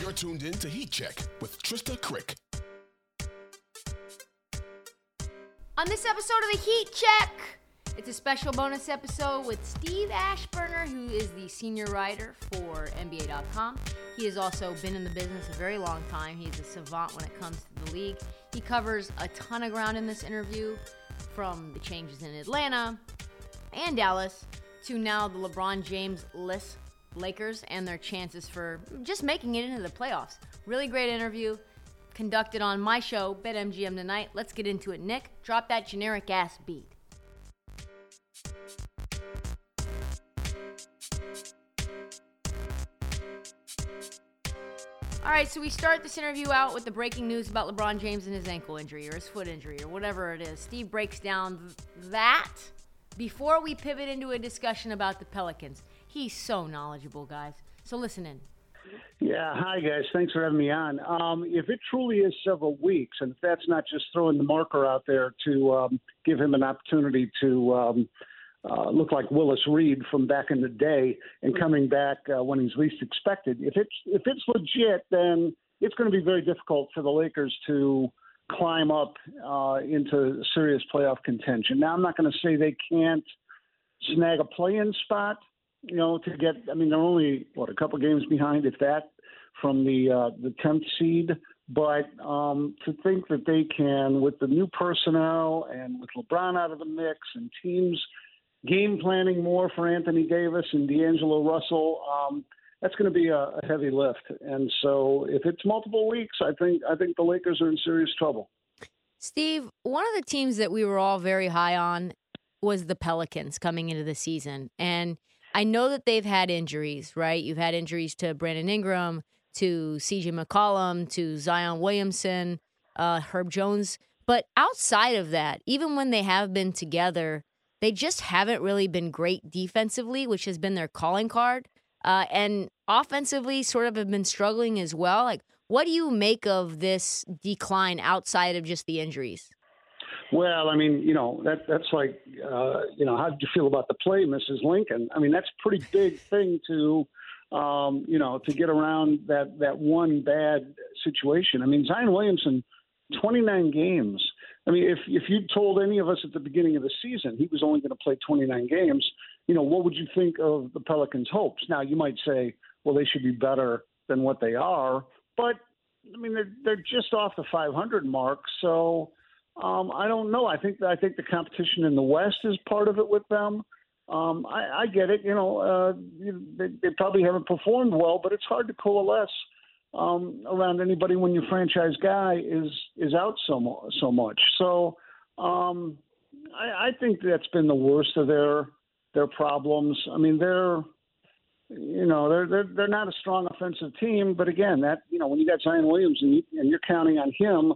You're tuned in to Heat Check with Trista Crick. On this episode of the Heat Check, it's a special bonus episode with Steve Aschburner, who is the senior writer for NBA.com. He has also been in the business a very long time. He's a savant when it comes to the league. He covers a ton of ground in this interview, from the changes in Atlanta and Dallas to now the LeBron James list Lakers and their chances for just making it into the playoffs. Really great interview conducted on my show, BetMGM Tonight. Let's get into it. Nick, drop that generic ass beat. All right, so we start this interview out with the breaking news about LeBron James and his ankle injury or his foot injury or whatever it is. Steve breaks down that before we pivot into a discussion about the Pelicans. He's so knowledgeable, guys. So listen in. Yeah, hi guys. Thanks for having me on. Um, if it truly is several weeks, and if that's not just throwing the marker out there to um, give him an opportunity to um, uh, look like Willis Reed from back in the day and coming back uh, when he's least expected, if it's if it's legit, then it's going to be very difficult for the Lakers to climb up uh, into serious playoff contention. Now, I'm not going to say they can't snag a play-in spot you know, to get. I mean, they're only what a couple games behind, if that, from the uh, the tenth seed. But um, to think that they can, with the new personnel and with LeBron out of the mix and teams game planning more for Anthony Davis and D'Angelo Russell, um, that's going to be a, a heavy lift. And so, if it's multiple weeks, I think I think the Lakers are in serious trouble. Steve, one of the teams that we were all very high on was the Pelicans coming into the season, and I know that they've had injuries, right? You've had injuries to Brandon Ingram, to CJ McCollum, to Zion Williamson, uh, Herb Jones. But outside of that, even when they have been together, they just haven't really been great defensively, which has been their calling card. Uh, and offensively, sort of have been struggling as well. Like, what do you make of this decline outside of just the injuries? Well, I mean, you know, that that's like, uh, you know, how did you feel about the play, Mrs. Lincoln? I mean, that's a pretty big thing to, um, you know, to get around that that one bad situation. I mean, Zion Williamson, 29 games. I mean, if if you told any of us at the beginning of the season he was only going to play 29 games, you know, what would you think of the Pelicans' hopes? Now, you might say, well, they should be better than what they are, but I mean, they're they're just off the 500 mark, so um, I don't know. I think I think the competition in the West is part of it with them. Um, I, I get it. You know, uh, they, they probably haven't performed well, but it's hard to coalesce um, around anybody when your franchise guy is is out so so much. So um, I, I think that's been the worst of their their problems. I mean, they're you know they're they're they're not a strong offensive team, but again, that you know when you got Zion Williamson, you, and you're counting on him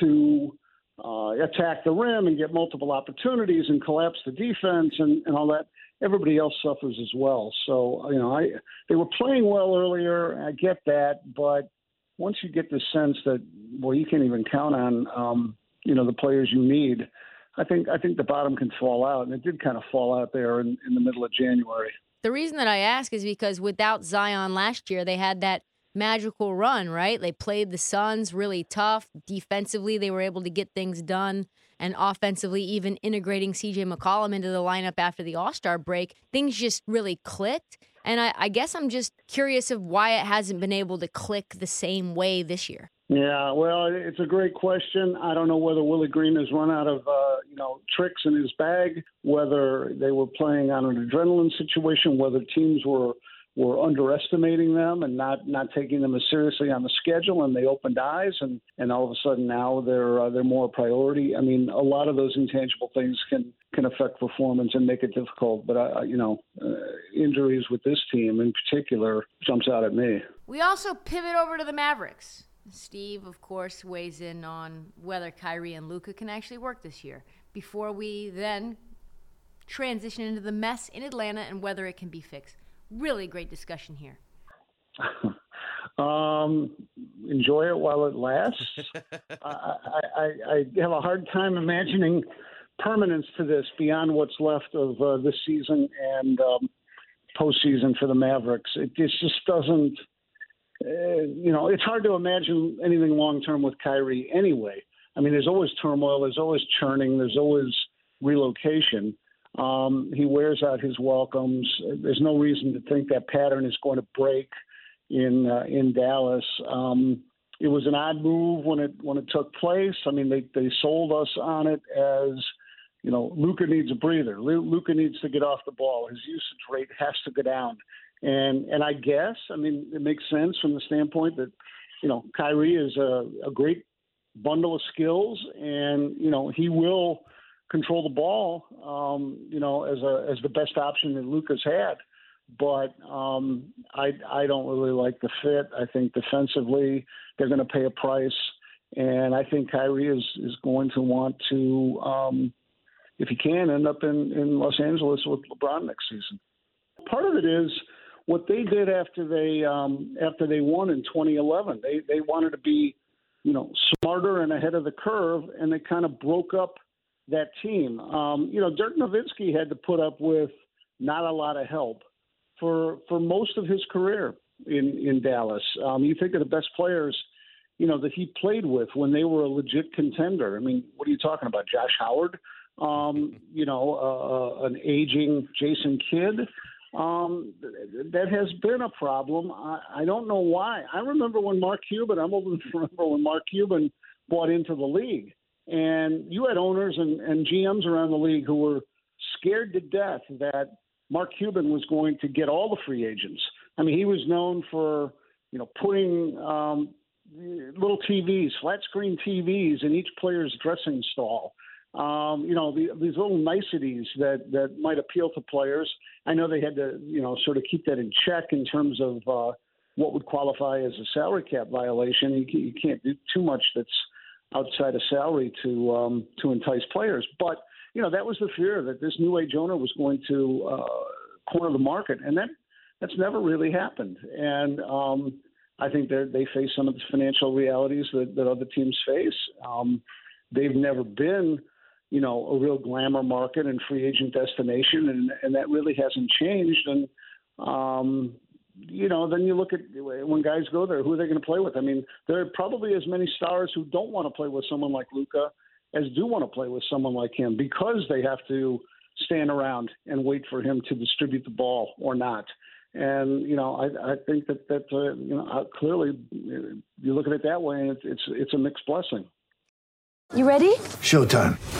to uh, attack the rim and get multiple opportunities and collapse the defense and, and all that, everybody else suffers as well. So you know, I they were playing well earlier. I get that, but once you get the sense that well, you can't even count on um, you know the players you need, I think I think the bottom can fall out, and it did kind of fall out there in, in the middle of January. The reason that I ask is because without Zion last year, they had that magical run, right? They played the Suns really tough. Defensively, they were able to get things done. And offensively, even integrating CJ McCollum into the lineup after the All Star break, things just really clicked. And I, I, guess I'm just curious of why it hasn't been able to click the same way this year. Yeah, well, it's a great question. I don't know whether Willie Green has run out of uh, you know tricks in his bag, whether they were playing on an adrenaline situation, whether teams were were underestimating them and not not taking them as seriously on the schedule, and they opened eyes, and and all of a sudden now they're uh, they're more a priority. I mean, a lot of those intangible things can can affect performance and make it difficult. But I, you know, uh, injuries with this team in particular jumps out at me. We also pivot over to the Mavericks. Steve, of course, weighs in on whether Kyrie and Luka can actually work this year. Before we then transition into the mess in Atlanta and whether it can be fixed. Really great discussion here. um, enjoy it while it lasts. I, I, I, have a hard time imagining permanence to this beyond what's left of uh, this season and um, postseason for the Mavericks. It just, just doesn't. Uh, you know, it's hard to imagine anything long term with Kyrie anyway. I mean, there's always turmoil, there's always churning, there's always relocation. Um, he wears out his welcomes. There's no reason to think that pattern is going to break in uh, in Dallas. Um, it was an odd move when it when it took place. I mean, they they sold us on it as you know, Luka needs a breather. Luka needs to get off the ball. His usage rate has to go down. And and I guess I mean it makes sense from the standpoint that you know Kyrie is a, a great bundle of skills, and you know he will control the ball. Um, you know as a as the best option that Luka's had. But um, I I don't really like the fit. I think defensively they're going to pay a price, and I think Kyrie is is going to want to. Um, if he can, end up in, in Los Angeles with LeBron next season. Part of it is what they did after they um, after they won in 2011. They they wanted to be, you know, smarter and ahead of the curve, and they kind of broke up that team. Um, you know, Dirk Nowitzki had to put up with not a lot of help for for most of his career in in Dallas. Um, you think of the best players, you know, that he played with when they were a legit contender. I mean, what are you talking about, Josh Howard? um, you know, uh, uh, an aging Jason Kidd. Um, that has been a problem. I, I don't know why. I remember when Mark Cuban, I'm old enough to remember when Mark Cuban bought into the league. And you had owners and, and GMs around the league who were scared to death that Mark Cuban was going to get all the free agents. I mean, he was known for, you know, putting um, little TVs, flat screen TVs in each player's dressing stall um, you know, the, these little niceties that, that might appeal to players. I know they had to, you know, sort of keep that in check in terms of uh, what would qualify as a salary cap violation. You, you can't do too much that's outside of salary to um, to entice players. But you know, that was the fear that this new age owner was going to uh, corner the market, and that that's never really happened. And um, I think they face some of the financial realities that, that other teams face. Um, they've never been you know, a real glamour market and free agent destination, and and that really hasn't changed. And um, you know, then you look at when guys go there, who are they going to play with? I mean, there are probably as many stars who don't want to play with someone like Luka as do want to play with someone like him because they have to stand around and wait for him to distribute the ball or not. And you know, I, I think that that uh, you know uh, clearly you look at it that way, and it's it's, it's a mixed blessing. You ready? Showtime.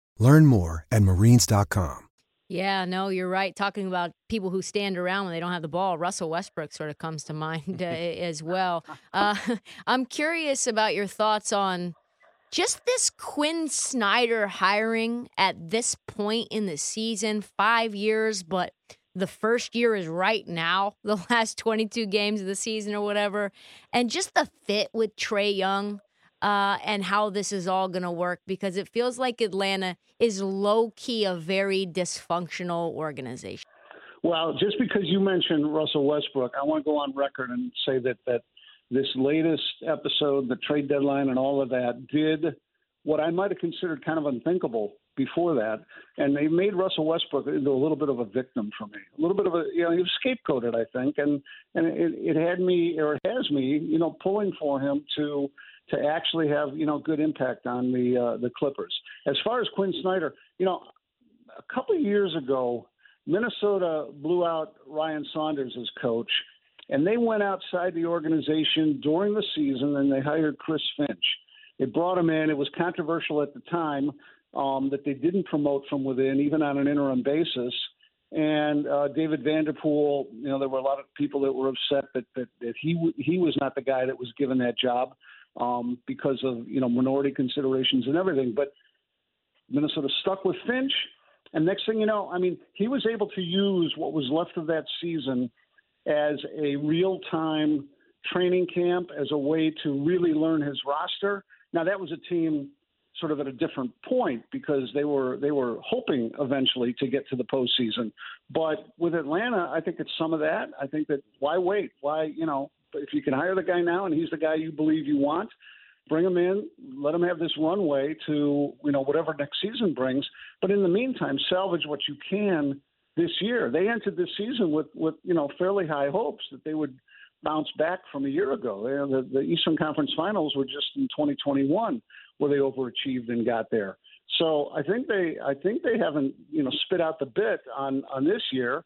Learn more at marines.com. Yeah, no, you're right. Talking about people who stand around when they don't have the ball, Russell Westbrook sort of comes to mind uh, as well. Uh, I'm curious about your thoughts on just this Quin Snyder hiring at this point in the season, five years, but the first year is right now, the last 22 games of the season or whatever, and just the fit with Trae Young uh, and how this is all going to work because it feels like Atlanta is low key a very dysfunctional organization. Well, just because you mentioned Russell Westbrook, I want to go on record and say that that this latest episode, the trade deadline, and all of that did what I might have considered kind of unthinkable before that, and they made Russell Westbrook into a little bit of a victim for me, a little bit of a you know he was scapegoated, I think, and and it, it had me or it has me, you know, pulling for him to to actually have you know good impact on the uh, the Clippers. As far as Quin Snyder, you know, a couple of years ago, Minnesota blew out Ryan Saunders as coach, and they went outside the organization during the season and they hired Chris Finch. They brought him in. It was controversial at the time um, that they didn't promote from within, even on an interim basis. And uh, David Vanderpool, you know, there were a lot of people that were upset that that, that he w- he was not the guy that was given that job um, because of you know minority considerations and everything. But Minnesota stuck with Finch, and next thing you know, I mean, he was able to use what was left of that season as a real time training camp, as a way to really learn his roster. Now that was a team sort of at a different point because they were they were hoping eventually to get to the postseason. But with Atlanta, I think it's some of that. I think that why wait? Why you know if you can hire the guy now and he's the guy you believe you want, bring him in, let him have this runway to you know whatever next season brings. But in the meantime, salvage what you can this year. They entered this season with with you know fairly high hopes that they would bounce back from a year ago. The, the Eastern Conference Finals were just in 2021 where they overachieved and got there. So I think they I think they haven't you know spit out the bit on on this year.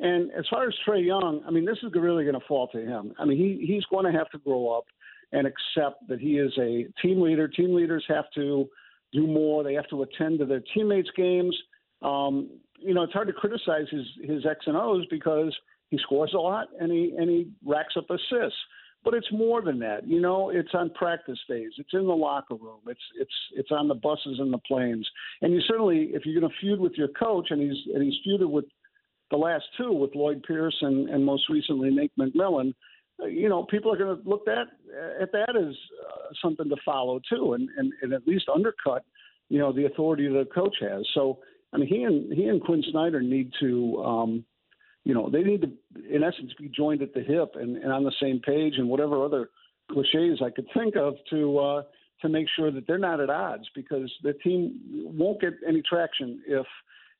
And as far as Trae Young, I mean, this is really going to fall to him. I mean, he he's going to have to grow up and accept that he is a team leader. Team leaders have to do more. They have to attend to their teammates' games. Um, you know, it's hard to criticize his his X and O's because he scores a lot and he and he racks up assists. But it's more than that. You know, it's on practice days. It's in the locker room. It's it's it's on the buses and the planes. And you certainly, if you're going to feud with your coach, and he's and he's feuded with the last two with Lloyd Pierce and, and most recently Nate McMillan, uh, you know, people are going to look at at that as uh, something to follow too, and, and and at least undercut, you know, the authority that the coach has. So I mean, he and he and Quin Snyder need to. Um, you know, they need to, in essence, be joined at the hip and, and on the same page, and whatever other cliches I could think of to uh, to make sure that they're not at odds, because the team won't get any traction if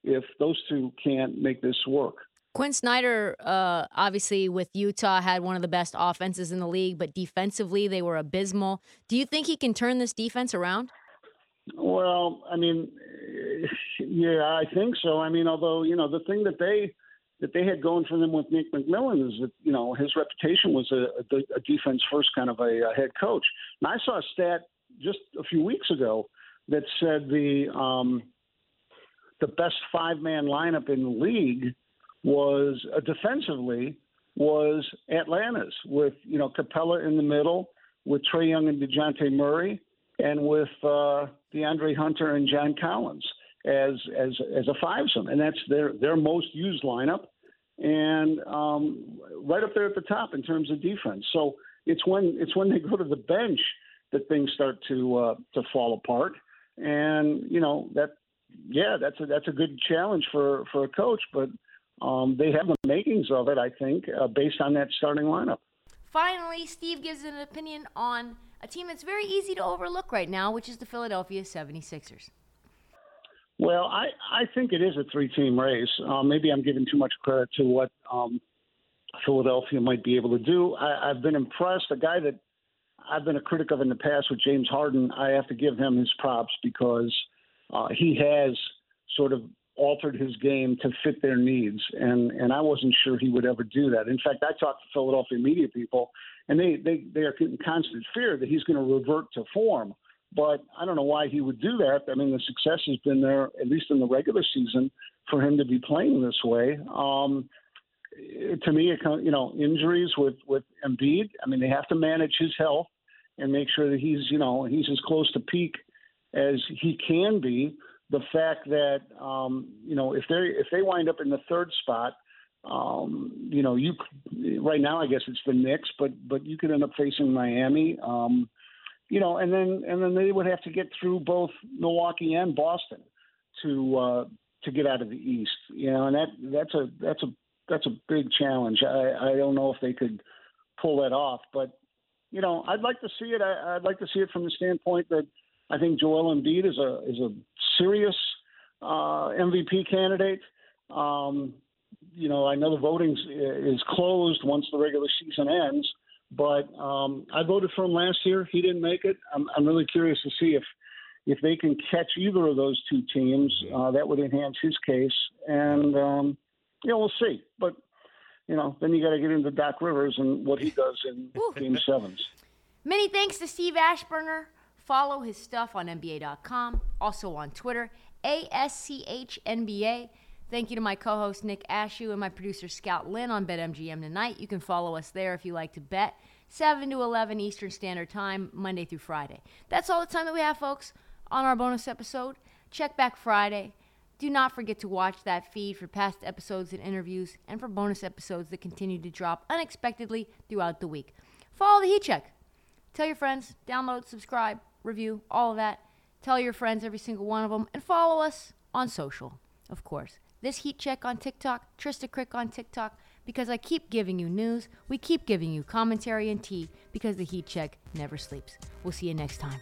if those two can't make this work. Quin Snyder, uh, obviously with Utah, had one of the best offenses in the league, but defensively they were abysmal. Do you think he can turn this defense around? Well, I mean, yeah, I think so. I mean, although you know the thing that they that they had going for them with Nick McMillan is that you know his reputation was a, a defense first kind of a, a head coach. And I saw a stat just a few weeks ago that said the um, the best five man lineup in the league was uh, defensively was Atlanta's with you know Capela in the middle with Trae Young and Dejounte Murray and with uh, DeAndre Hunter and John Collins as as as a fivesome, and that's their their most used lineup, and um, right up there at the top in terms of defense. So it's when it's when they go to the bench that things start to uh, to fall apart, and you know that yeah that's a that's a good challenge for for a coach, but um, they have the makings of it, I think, uh, based on that starting lineup. Finally, Steve gives an opinion on a team that's very easy to overlook right now, which is the Philadelphia 76ers. Well, I, I think it is a three team race. Um, maybe I'm giving too much credit to what um, Philadelphia might be able to do. I, I've been impressed. A guy that I've been a critic of in the past with James Harden, I have to give him his props because uh, he has sort of altered his game to fit their needs, and and I wasn't sure he would ever do that. In fact, I talked to Philadelphia media people, and they they they are in constant fear that he's going to revert to form. But I don't know why he would do that. I mean, the success has been there, at least in the regular season, for him to be playing this way. Um, to me, you know, injuries with with Embiid. I mean, they have to manage his health and make sure that he's, you know, he's as close to peak as he can be. The fact that, um, you know, if they if they wind up in the third spot, um, you know, you right now I guess it's the Knicks, but but you could end up facing Miami. Um, you know, and then and then they would have to get through both Milwaukee and Boston to uh, to get out of the East. You know, and that that's a that's a that's a big challenge. I, I don't know if they could pull that off, but you know, I'd like to see it. I, would like to see it from the standpoint that I think Joel Embiid is a is a serious uh, MVP candidate. Um, you know, I know the voting is closed once the regular season ends, but um, I voted for him last year. He didn't make it. I'm, I'm really curious to see if if they can catch either of those two teams. Uh, that would enhance his case, and um, you know, we'll see. But you know, then you got to get into Doc Rivers and what he does in Game Sevens. Many thanks to Steve Aschburner. Follow his stuff on NBA.com, also on Twitter, ASCHNBA. Thank you to my co host Nick Ashew and my producer Scout Lynn on BetMGM tonight. You can follow us there if you like to bet. 7 to 11 Eastern Standard Time, Monday through Friday. That's all the time that we have, folks, on our bonus episode. Check back Friday. Do not forget to watch that feed for past episodes and interviews and for bonus episodes that continue to drop unexpectedly throughout the week. Follow the Heat Check. Tell your friends, download, subscribe, review, all of that. Tell your friends, every single one of them, and follow us on social, of course. This Heat Check on TikTok, Trista Crick on TikTok, because I keep giving you news, we keep giving you commentary and tea, because the Heat Check never sleeps. We'll see you next time.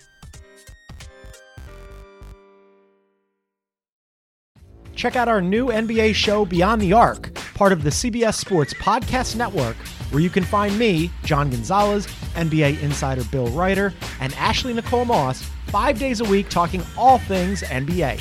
Check out our new NBA show, Beyond the Arc, part of the CBS Sports Podcast Network, where you can find me, John Gonzalez, NBA insider Bill Reiter, and Ashley Nicole Moss five days a week talking all things NBA.